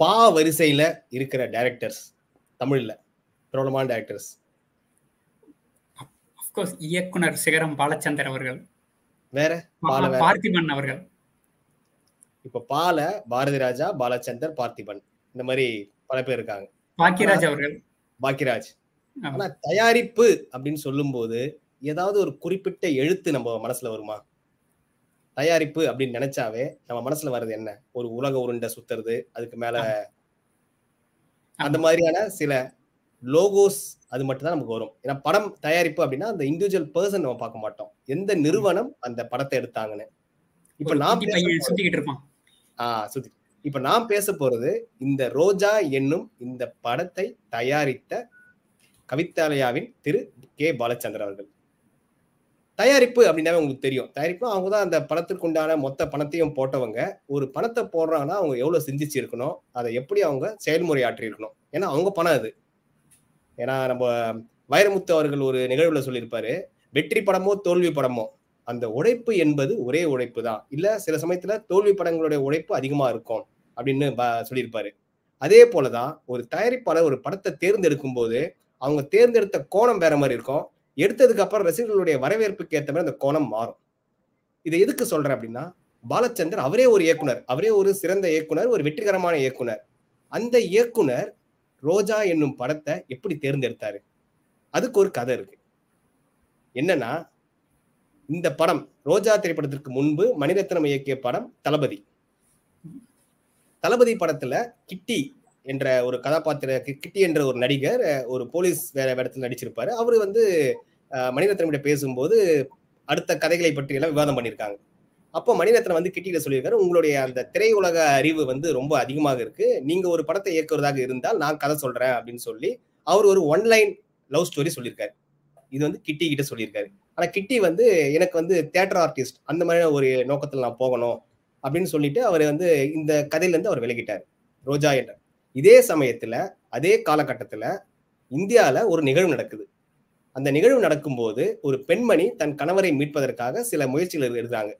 பா வரிசையில இருக்கிற டைரக்டர்ஸ் தமிழ்ல பிரபலமான டைரக்டர்ஸ் அப்கோர்ஸ் இயக்குனர் சிகரம் பாலச்சந்தர் அவர்கள். வேற? பால பார்த்திபன் அவர்கள். இப்ப பால பாரதி ராஜா பாலச்சந்தர் பார்த்திபன். இந்த மாதிரி பல பேர் இருக்காங்க. பாக்கியராஜ் அவர்கள். பாக்கியராஜ். ஆனா தயாரிப்பு அப்படின்னு சொல்லும்போது ஏதாவது ஒரு குறிப்பிட்ட எழுத்து நம்ம மனசுல வருமா? தயாரிப்பு அப்படின்னு நினைச்சாவே நம்ம மனசுல வர்றது என்ன? ஒரு உலக உருண்டை சுத்துறது அதுக்கு மேல அந்த மாதிரியான சில லோகோஸ் அது மட்டும் தான் நமக்கு வரும். ஏன்னா படம் தயாரிப்பு அப்படின்னா அந்த இண்டிவிஜுவல் பர்சன் நம்ம பார்க்க மாட்டோம். எந்த நிறுவனம் அந்த படத்தை எடுத்தாங்கன்னு. இப்ப நான் சுத்திக்கிட்டு இருப்பான். ஆஹ் சுத்தி. இப்ப நான் பேச போறது இந்த ரோஜா என்னும் இந்த படத்தை தயாரித்த கவிதாலயாவின் திரு கே. பாலச்சந்தர் அவர்கள். தயாரிப்பு அப்படின்னாவே உங்களுக்கு தெரியும். தயாரிப்பு அவங்க தான் அந்த பணத்திற்குண்டான மொத்த பணத்தையும் போட்டவங்க. ஒரு பணத்தை போடுறாங்கன்னா அவங்க எவ்வளவு சிந்திச்சு இருக்கணும்? அதை எப்படி அவங்க செயல்முறை ஆற்றி இருக்கணும் ஏன்னா அவங்க பணம் அது. ஏன்னா நம்ம வைரமுத்து அவர்கள் ஒரு நிகழ்வுல சொல்லியிருப்பாரு. வெற்றி படமோ தோல்வி படமோ? அந்த உழைப்பு என்பது ஒரே உழைப்பு தான். இல்ல சில சமயத்துல தோல்வி படங்களுடைய உழைப்பு அதிகமா இருக்கும் அப்படின்னு ப- சொல்லியிருப்பாரு. அதே போலதான் ஒரு தயாரிப்பாளர் ஒரு படத்தை தேர்ந்தெடுக்கும் போது அவங்க தேர்ந்தெடுத்த கோணம் வேற மாதிரி இருக்கும். எடுத்ததுக்கு அப்புறம் ரசிகர்களுடைய வரவேற்புக்கு ஏற்ற மாதிரி அந்த கோணம் மாறும். இதை எதுக்கு சொல்றேன் அப்படின்னா பாலச்சந்தர் அவரே ஒரு இயக்குனர் அவரே ஒரு சிறந்த இயக்குனர் ஒரு வெற்றிகரமான இயக்குனர். அந்த இயக்குனர் ரோஜா என்னும் படத்தை எப்படி தேர்ந்தெடுத்தாரு? அதுக்கு ஒரு கதை இருக்கு. என்னன்னா இந்த படம் ரோஜா திரைப்படத்திற்கு முன்பு மணிரத்னம் இயக்கிய படம் தளபதி. தளபதி படத்துல கிட்டி என்ற ஒரு கதாபாத்திர கிட்டி என்ற ஒரு நடிகர் ஒரு போலீஸ் வேற இடத்துல நடிச்சிருப்பாரு. அவரு வந்து மணிரத்னமிட்ட பேசும்போது அடுத்த கதைகளை பற்றி எல்லாம் விவாதம் பண்ணியிருக்காங்க. அப்போ மணிரத்னம் வந்து கிட்டியில சொல்லியிருக்காரு உங்களுடைய அந்த திரையுலக அறிவு வந்து ரொம்ப அதிகமாக இருக்கு. நீங்க ஒரு படத்தை இயக்குவதாக இருந்தால் நான் கதை சொல்றேன் அப்படின்னு சொல்லி அவர் ஒரு ஒன்லைன் லவ் ஸ்டோரி சொல்லியிருக்காரு. இது வந்து கிட்டி கிட்ட சொல்லியிருக்காரு. ஆனா கிட்டி வந்து எனக்கு வந்து தியேட்டர் ஆர்டிஸ்ட் அந்த மாதிரி ஒரு நோக்கத்தில் நான் போகணும் அப்படின்னு சொல்லிட்டு அவர் வந்து இந்த கதையிலேருந்து அவர் விலகிட்டார். ரோஜா என்ற. இதே சமயத்துல அதே காலகட்டத்துல இந்தியால ஒரு நிகழ்வு நடக்குது. அந்த நிகழ்வு நடக்கும்போது ஒரு பெண்மணி தன் கணவரை மீட்பதற்காக சில முயற்சிகள் எழுதுறாங்க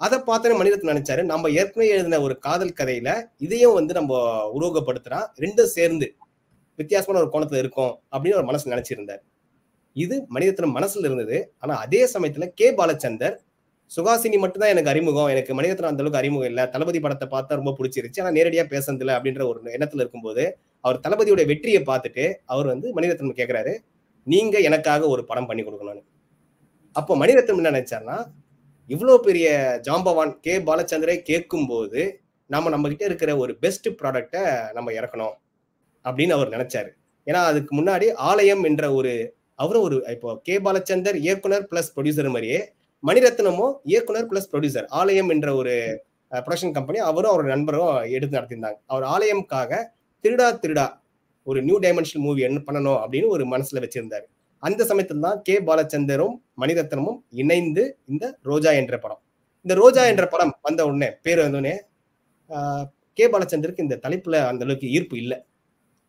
அதை பார்த்தன மனிதத்தை நினைச்சாரு நம்ம ஏற்கனவே எழுதின ஒரு காதல் கதையில இதையும் வந்து நம்ம உருவகப்படுத்துறா ரெண்டும் சேர்ந்து வித்தியாசமான ஒரு கோணத்துல இருக்கும் அப்படின்னு ஒரு மனசு நினைச்சிருந்தார். இது மனிதத்தின் மனசுல இருந்தது. ஆனா அதே சமயத்துல கே. பாலச்சந்தர் சுகாசினி மட்டும்தான் எனக்கு அறிமுகம். எனக்கு மனிதத்தின் அந்த அளவுக்கு அறிமுகம் இல்லை. தளபதி படத்தை பார்த்தா ரொம்ப பிடிச்சிருச்சு. ஆனா நேரடியா பேசுனதில்ல அப்படின்ற ஒரு எண்ணத்துல இருக்கும்போது அவர் தளபதியோட வெற்றியை பார்த்துட்டு அவர் வந்து மணிரத்னம் கேட்கிறாரு நீங்க எனக்காக ஒரு படம் பண்ணி கொடுக்கணும்னு அப்போ மணிரத்னம் என்ன நினைச்சாருன்னா இவ்வளோ பெரிய ஜாம்பவான் கே பாலச்சந்திரை கேட்கும் போது நம்ம நம்ம கிட்ட இருக்கிற ஒரு பெஸ்ட் ப்ராடக்டை நம்ம இறக்கணும் அப்படின்னு அவர் நினைச்சாரு. ஏன்னா அதுக்கு முன்னாடி ஆலயம் என்ற ஒரு அவரும் ஒரு இப்போ கே பாலச்சந்தர் இயக்குனர் பிளஸ் ப்ரொடியூசர் மாதிரியே மணிரத்னமும் இயக்குனர் பிளஸ் ப்ரொடியூசர் ஆலயம் என்ற ஒரு ப்ரொடக்ஷன் கம்பெனி அவரும் அவர் நண்பரும் எடுத்து நடத்தியிருந்தாங்க. அவர் ஆலயம்காக திருடா திருடா ஒரு நியூ டைமென்ஷன் மூவி என்ன பண்ணணும் அப்படின்னு ஒரு மனசுல வச்சிருந்தாரு. அந்த சமயத்துல தான் கே. பாலச்சந்தரும் மணிரத்னமும் இணைந்து இந்த ரோஜா என்ற படம். இந்த ரோஜா என்ற படம் வந்த உடனே பேர் வந்த உடனே ஆஹ், கே. பாலச்சந்தருக்கு இந்த தலைப்புல அந்த அளவுக்கு ஈர்ப்பு இல்லை.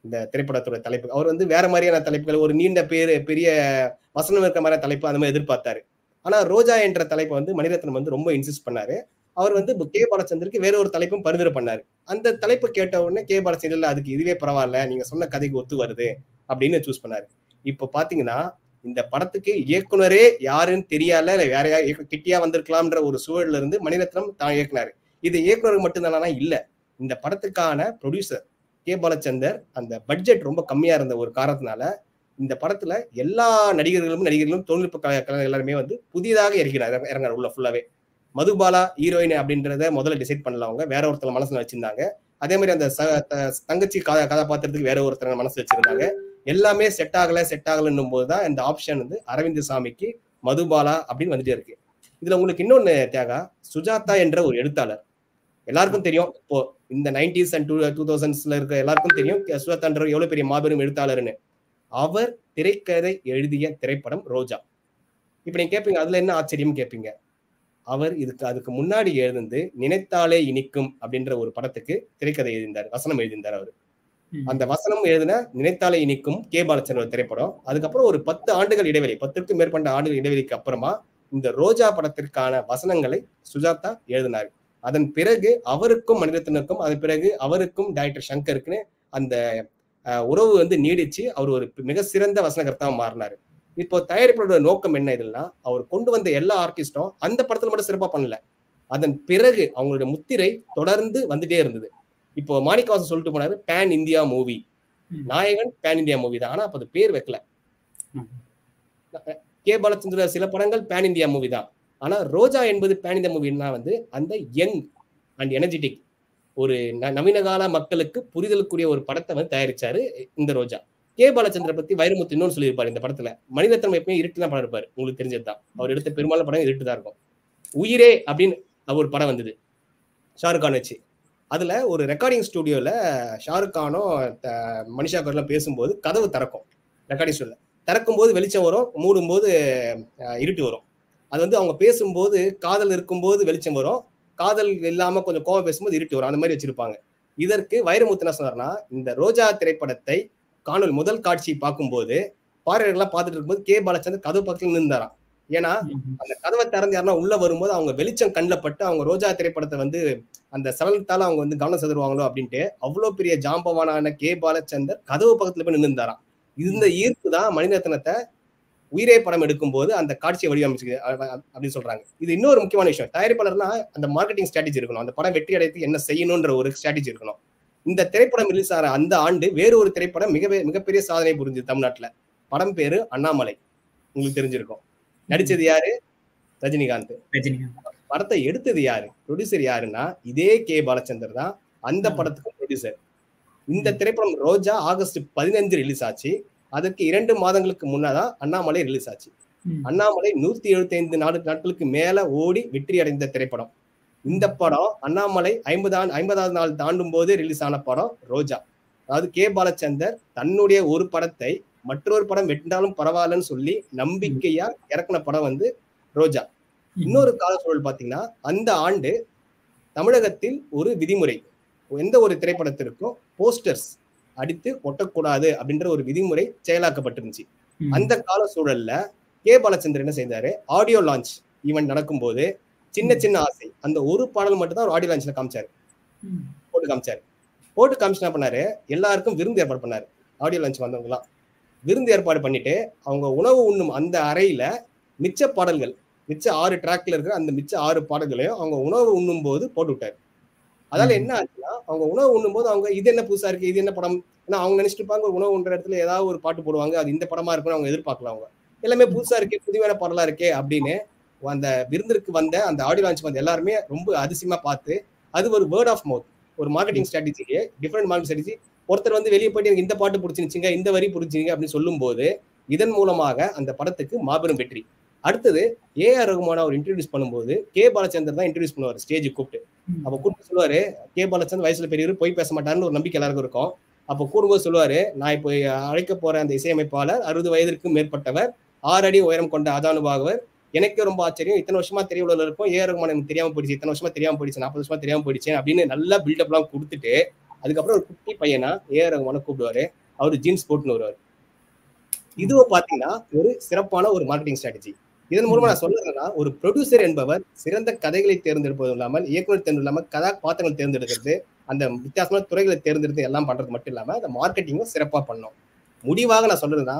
இந்த திரைப்படத்தோட தலைப்பு. அவர் வந்து வேற மாதிரியான தலைப்புகள் ஒரு நீண்ட பேரு பெரிய வசனம் இருக்கிற மாதிரி தலைப்பு அந்த மாதிரி எதிர்பார்த்தாரு. ஆனா ரோஜா என்ற தலைப்பை வந்து மணிரத்னம் வந்து ரொம்ப இன்சிஸ்ட் பண்ணாரு. அவர் வந்து கே பாலச்சந்தருக்கு வேற ஒரு தலைப்பும் பரிந்துரை பண்ணாரு. அந்த தலைப்பு கேட்ட உடனே கே பாலச்சந்தர் அதுக்கு இதுவே பரவாயில்ல நீங்க சொன்ன கதைக்கு ஒத்து வருது அப்படின்னு சூஸ் பண்ணாரு. இப்போ பாத்தீங்கன்னா இந்த படத்துக்கு இயக்குனரே யாருன்னு தெரியாத இல்ல வேற யார் கிட்டியா வந்திருக்கலாம்ன்ற ஒரு சூழல்ல இருந்து மணிரத்னம் தான் இயக்குனாரு. இது இயக்குனருக்கு மட்டும்தானா இல்ல. இந்த படத்துக்கான ப்ரொடியூசர் கே பாலச்சந்தர் அந்த பட்ஜெட் ரொம்ப கம்மியா இருந்த ஒரு காரணத்தினால இந்த படத்துல எல்லா நடிகர்களும் நடிகர்களும் தொழில்நுட்ப கலை கலைஞர் எல்லாருமே வந்து புதிதாக இறக்கிறார் இறங்குறாரு உள்ள ஃபுல்லாவே மதுபாலா ஹீரோயின் அப்படின்றத முதல்ல டிசைட் பண்ணல அவங்க. வேற ஒருத்தர் மனசுல வச்சிருந்தாங்க. அதே மாதிரி அந்த த- தங்கச்சி கதா கதாபாத்திரத்துக்கு வேற ஒருத்தர் மனசு வச்சிருந்தாங்க. எல்லாமே செட் ஆகல செட் ஆகலன்னும் போதுதான் இந்த ஆப்ஷன் வந்து அரவிந்த் சாமிக்கு மதுபாலா அப்படின்னு வந்துட்டே இருக்கு. இதுல உங்களுக்கு இன்னொன்னு தியாகா சுஜாதா என்ற ஒரு எழுத்தாளர். எல்லாருக்கும் தெரியும். இப்போ இந்த நைன்டிஸ் அண்ட் டூ டூ தௌசண்ட்ஸ்ல இருக்க எல்லாருக்கும் தெரியும். சுஜாதான்ற எவ்வளவு பெரிய மாபெரும் எழுத்தாளர்னு. அவர் திரைக்கதை எழுதிய திரைப்படம் ரோஜா. இப்ப நீங்க கேட்பீங்க அதுல என்ன ஆச்சரியம் கேட்பீங்க அவர் இதுக்கு அதுக்கு முன்னாடி எழுந்து நினைத்தாலே இனிக்கும் அப்படின்ற ஒரு படத்துக்கு திரைக்கதை எழுதியிருந்தார் வசனம் எழுதியிருந்தார் அவர். அந்த வசனம் எழுதின நினைத்தாலே இனிக்கும் கே. பாலச்சந்திரன் திரைப்படம். அதுக்கப்புறம் ஒரு பத்து ஆண்டுகள் இடைவெளி பத்திற்கும் மேற்பட்ட ஆண்டுகள் இடைவெளிக்கு அப்புறமா இந்த ரோஜா படத்திற்கான வசனங்களை சுஜாதா எழுதினார். அதன் பிறகு அவருக்கும் மணிரத்னருக்கும் அதன் பிறகு அவருக்கும் டைரக்டர் சங்கருக்குன்னு அந்த உறவு வந்து நீடிச்சு அவர் ஒரு மிக சிறந்த வசனகர்த்தாவா மாறினாரு. இப்போ தயாரிப்பாளரோட நோக்கம் என்ன இதுன்னா அவர் கொண்டு வந்த எல்லா ஆர்டிஸ்டும் அந்த படத்துல மட்டும் சிறப்பா பண்ணல. அதன் பிறகு அவங்களுடைய முத்திரை தொடர்ந்து வந்துட்டே இருந்தது. இப்போ மாணிக்கவாசன் சொல்லிட்டு போனாரு pan India movie. Nayakan pan India movie தான். ஆனா அப்ப அது பேர் வைக்கல. கே. பாலச்சந்திர சில படங்கள் பேன் இந்தியா மூவி தான். ஆனா ரோஜா என்பது பேன் இந்தியா மூவின்னா வந்து அந்த யங் அண்ட் எனர்ஜெட்டிக் ஒரு நவீன கால மக்களுக்கு புரிதலுக்குரிய ஒரு படத்தை வந்து தயாரிச்சாரு இந்த ரோஜா. கே பாலச்சந்திர பத்தி வைரமுத்து இன்னொன்னு சொல்லியிருப்பாரு இந்த படத்துல. மனிதத்தன்மை எப்பயும் இருட்டு தான் படம் இருப்பாரு உங்களுக்கு தெரிஞ்சதுதான். அவர் எடுத்த பெரும்பாலும் படம் இருட்டு தான் இருக்கும். உயிரே அப்படின்னு ஒரு படம் வந்தது. ஷாருக் கான் வச்சு. அதுல ஒரு ரெக்கார்டிங் ஸ்டுடியோல ஷாருக் கானும் த- மனிஷா கர்லாம் பேசும்போது கதவு திறக்கும். ரெக்கார்டிங் ஸ்டுடியோல திறக்கும் போது வெளிச்சம் வரும் மூடும் போது இருட்டு வரும். அது வந்து அவங்க பேசும்போது காதல் இருக்கும்போது வெளிச்சம் வரும். காதல் இல்லாம கொஞ்சம் கோவம் பேசும்போது இருட்டு வரும். அந்த மாதிரி வச்சிருப்பாங்க. இதற்கு வைரமுத்து என்ன சொன்னார்னா இந்த ரோஜா திரைப்படத்தை காணொலி முதல் காட்சி பார்க்கும்போது பார்வையர்கள்லாம் பார்த்துட்டு இருக்கும்போது கே. பாலச்சந்தர் கதவு பக்கத்துல நின்றாராம் ஏன்னா அந்த கதவை திறந்து யாருன்னா உள்ள வரும்போது அவங்க வெளிச்சம் கண்ணில் பட்டு அவங்க ரோஜா திரைப்படத்தை வந்து அந்த சலனத்தால அவங்க வந்து கவனம் செதறுவாங்களோ அப்படின்ட்டு அவ்வளவு பெரிய ஜாம்பவானான கே. பாலச்சந்தர் கதவு பக்கத்துல போய் நின்றுந்தாராம் இந்த ஈர்ப்பு தான் மணிரத்னத்தை உயிரே படம் எடுக்கும்போது அந்த காட்சியை வடிவமைச்சு அப்படின்னு சொல்றாங்க. இது இன்னொரு முக்கியமான விஷயம். தயாரிப்பாளர்னா அந்த மார்க்கெட்டிங் ஸ்ட்ராட்டஜி இருக்கணும். அந்த படம் வெற்றி அடையத்துக்கு என்ன செய்யணும்ன்ற ஒரு ஸ்ட்ராட்டஜி இருக்கணும். இந்த திரைப்படம் ரிலீஸ் ஆகிற அந்த ஆண்டு வேறு ஒரு திரைப்படம் மிக மிகப்பெரிய சாதனை புரிஞ்சது தமிழ்நாட்டுல. படம் பேரு அண்ணாமலை. உங்களுக்கு தெரிஞ்சிருக்கும். நடிச்சது யாரு? ரஜினிகாந்த். படத்தை எடுத்தது யாரு? ப்ரொடியூசர் யாருன்னா இதே கே. பாலச்சந்தர் தான். அந்த. படத்துக்கு ப்ரொடியூசர் இந்த திரைப்படம் ரோஜா ஆகஸ்ட் பதினஞ்சு ரிலீஸ் ஆச்சு. அதற்கு இரண்டு மாதங்களுக்கு முன்னதான் அண்ணாமலை ரிலீஸ் ஆச்சு. அண்ணாமலை நூத்தி எழுபத்தி ஐந்து நாடு நாட்களுக்கு மேல ஓடி வெற்றி அடைந்த திரைப்படம். இந்த படம் அண்ணாமலை ஐம்பது ஆண்டு ஐம்பதாவது நாள் தாண்டும் போது ரிலீஸ் ஆன படம் ரோஜா. அதாவது கே. பாலச்சந்தர் தன்னுடைய ஒரு படத்தை மற்றொரு படம் வெட்டினாலும் பரவாயில்லன்னு சொல்லி நம்பிக்கையா இறக்குன படம் வந்து ரோஜா. இன்னொரு கால சூழல் பாத்தீங்கன்னா அந்த ஆண்டு தமிழகத்தில் ஒரு விதிமுறை எந்த ஒரு திரைப்படத்திற்கும் போஸ்டர்ஸ் அடித்து ஒட்டக்கூடாது அப்படின்ற ஒரு விதிமுறை செயலாக்கப்பட்டிருந்துச்சு. அந்த கால சூழல்ல கே. பாலச்சந்தர் என்ன செய்தாரு? ஆடியோ லான்ச் ஈவெண்ட் நடக்கும்போது சின்ன சின்ன ஆசை. அந்த ஒரு பாடல் மட்டும் தான் ஒரு ஆடியோ லான்ச்ல காமிச்சாரு. போட்டு காமிச்சாரு. போட்டு காமிச்சு என்ன பண்ணாரு? எல்லாருக்கும் விருந்து ஏற்பாடு பண்ணாரு. ஆடியோ லான்ச் வந்தவங்கலாம். விருந்து ஏற்பாடு பண்ணிட்டு அவங்க உணவு உண்ணும் அந்த அறையில மிச்ச பாடல்கள் மிச்ச ஆறு ட்ராக்ல இருக்கிற அந்த மிச்ச ஆறு பாடல்களையும் அவங்க உணவு உண்ணும் போது போட்டு விட்டாரு. அதால. என்ன ஆச்சுன்னா அவங்க உணவு உண்ணும் போது அவங்க இது என்ன புதுசா இருக்கு இது என்ன படம்? ஏன்னா அவங்க நினைச்சிட்டு இருப்பாங்க ஒரு உணவு உண்ற இடத்துல ஏதாவது ஒரு பாட்டு போடுவாங்க அது இந்த படமா இருக்கும்னு அவங்க எதிர்பார்க்கலாம் அவங்க. எல்லாமே புதுசா இருக்கே புதுமையான பாடலா இருக்கே அப்படின்னு அந்த விருந்திற்கு வந்த அந்த ஆடியோ லான்ச் வந்த எல்லாருமே ரொம்ப அதிசயமா பார்த்து அது ஒரு வேர்ட் ஆஃப் மவுத் ஒரு மார்க்கெட்டிங் ஸ்ட்ராட்டஜிக்கு டிஃப்ரெண்ட் மார்க்கெட் ஸ்ட்ராட்டஜி ஒருத்தர் வந்து வெளியே போயிட்டு எனக்கு இந்த பாட்டு பிடிச்சிருச்சிங்க இந்த வரி பிடிச்சிங்க அப்படின்னு சொல்லும்போது இதன் மூலமாக அந்த படத்துக்கு மாபெரும் வெற்றி. அடுத்தது ஏ ஆர் ரகுமான அவர் இன்ட்ரடியூஸ் பண்ணும்போது கே பாலச்சந்தர் தான் இன்ட்ரடியூஸ் பண்ணுவார் ஸ்டேஜ் கூப்பிட்டு. அப்போ கூப்பிட்டு சொல்லுவாரு கே பாலச்சந்தர் வயசுல பெரியவர் போய் பேச மாட்டார்னு ஒரு நம்பிக்கை எல்லாருக்கும் இருக்கும். அப்போ கூடும்போது சொல்லுவாரு நான் இப்போ அழைக்க போற அந்த இசையமைப்பாளர் அறுபது வயதிற்கும் மேற்பட்டவர் ஆறு அடி உயரம் கொண்ட அதானுபாகவர் எனக்கே ரொம்ப ஆச்சரியம். இத்தனை வருஷமா தெரியவுள்ள இருக்கும் ஏ ரகுமான் எனக்கு தெரியாம போயிடுச்சு. இத்தனை வருஷமா தெரியாம போயிடுச்சு. நாற்பது வருஷமா தெரியாம போயிடுச்சு அப்படின்னு நல்லா பில்டப் எல்லாம் கொடுத்துட்டு அதுக்கப்புறம் ஒரு குட்டி பையனா ஏ ரகுமான கூப்பிடுவாரு. அவரு ஜீன்ஸ் போட்டுன்னு வருவாரு. இதுவும் பாத்தீங்கன்னா ஒரு சிறப்பான ஒரு மார்க்கெட்டிங் ஸ்ட்ராட்டஜி இதன் மூலமா நான் சொல்றேன்னா ஒரு ப்ரொடியூசர் என்பவர் சிறந்த கதைகளை தேர்ந்தெடுப்பதும் இல்லாமல் இயக்குனர் தேர்ந்து இல்லாமல் கதாபாத்திரங்கள் தேர்ந்தெடுக்கிறது அந்த வித்தியாசமான துறைகளை தேர்ந்தெடுத்து எல்லாம் பண்றது மட்டும் இல்லாம அந்த மார்க்கெட்டிங்கும் சிறப்பா பண்ணும். முடிவாக நான் சொல்றதுன்னா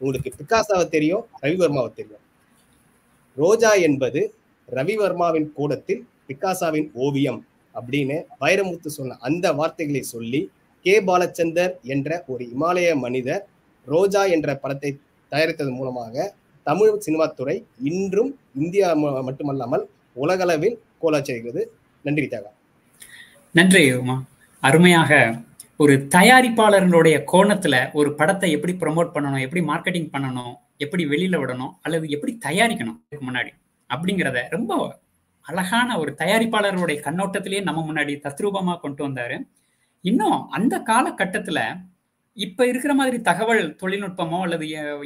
உங்களுக்கு பிகாசாவை தெரியும் ரவிவர்மாவை தெரியும். ரோஜா என்பது ரவிவர்மாவின் கூடத்தில் பிகாசாவின் ஓவியம் அப்படின்னு வைரமுத்து சொன்ன அந்த வார்த்தைகளை சொல்லி கே பாலச்சந்தர் என்ற ஒரு இமாலய மனிதர் ரோஜா என்ற படத்தை தயாரித்ததன் மூலமாக தமிழ் சினிமா துறை இன்றும் இந்தியா மட்டுமல்லாமல் உலகளவில் கோலாச்சரிக்கிறது நன்றி தியாகா. நன்றி உமா. அருமையாக ஒரு தயாரிப்பாளர்களுடைய கோணத்துல ஒரு படத்தை எப்படி ப்ரமோட் பண்ணணும் எப்படி மார்க்கெட்டிங் பண்ணணும் எப்படி வெளியில விடணும் அல்லது எப்படி தயாரிக்கணும் இதுக்கு முன்னாடி அப்படிங்கிறத ரொம்ப அழகான ஒரு தயாரிப்பாளருடைய கண்ணோட்டத்திலேயே நம்ம முன்னாடி தத்ரூபமா கொண்டு வந்தாரு. இன்னும் அந்த காலகட்டத்துல இப்ப இருக்கிற மாதிரி தகவல் தொழில்நுட்பமோ அல்லது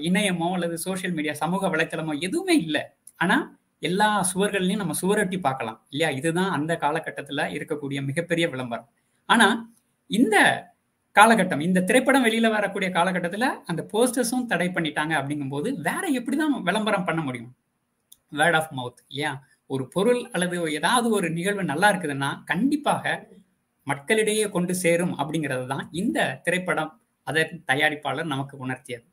இணையமோ அல்லது சோஷியல் மீடியா சமூக வலைத்தளமோ எதுவுமே இல்லை. ஆனா எல்லா சுவர்கள்லையும் நம்ம சுவரொட்டி பார்க்கலாம் இல்லையா? இதுதான் அந்த காலகட்டத்தில் இருக்கக்கூடிய மிகப்பெரிய விளம்பரம். ஆனா இந்த காலகட்டம். இந்த திரைப்படம் வெளியில வரக்கூடிய காலகட்டத்துல அந்த போஸ்டர்ஸும் தடை பண்ணிட்டாங்க அப்படிங்கும்போது வேற எப்படிதான் விளம்பரம் பண்ண முடியும்? வேர்ட் ஆஃப் மவுத் ஏன் ஒரு பொருள் அல்லது ஏதாவது ஒரு நிகழ்வு நல்லா இருக்குதுன்னா கண்டிப்பாக மக்களிடையே கொண்டு சேரும் அப்படிங்கிறது தான் இந்த திரைப்படம் அதன் தயாரிப்பாளர் நமக்கு உணர்த்தியது.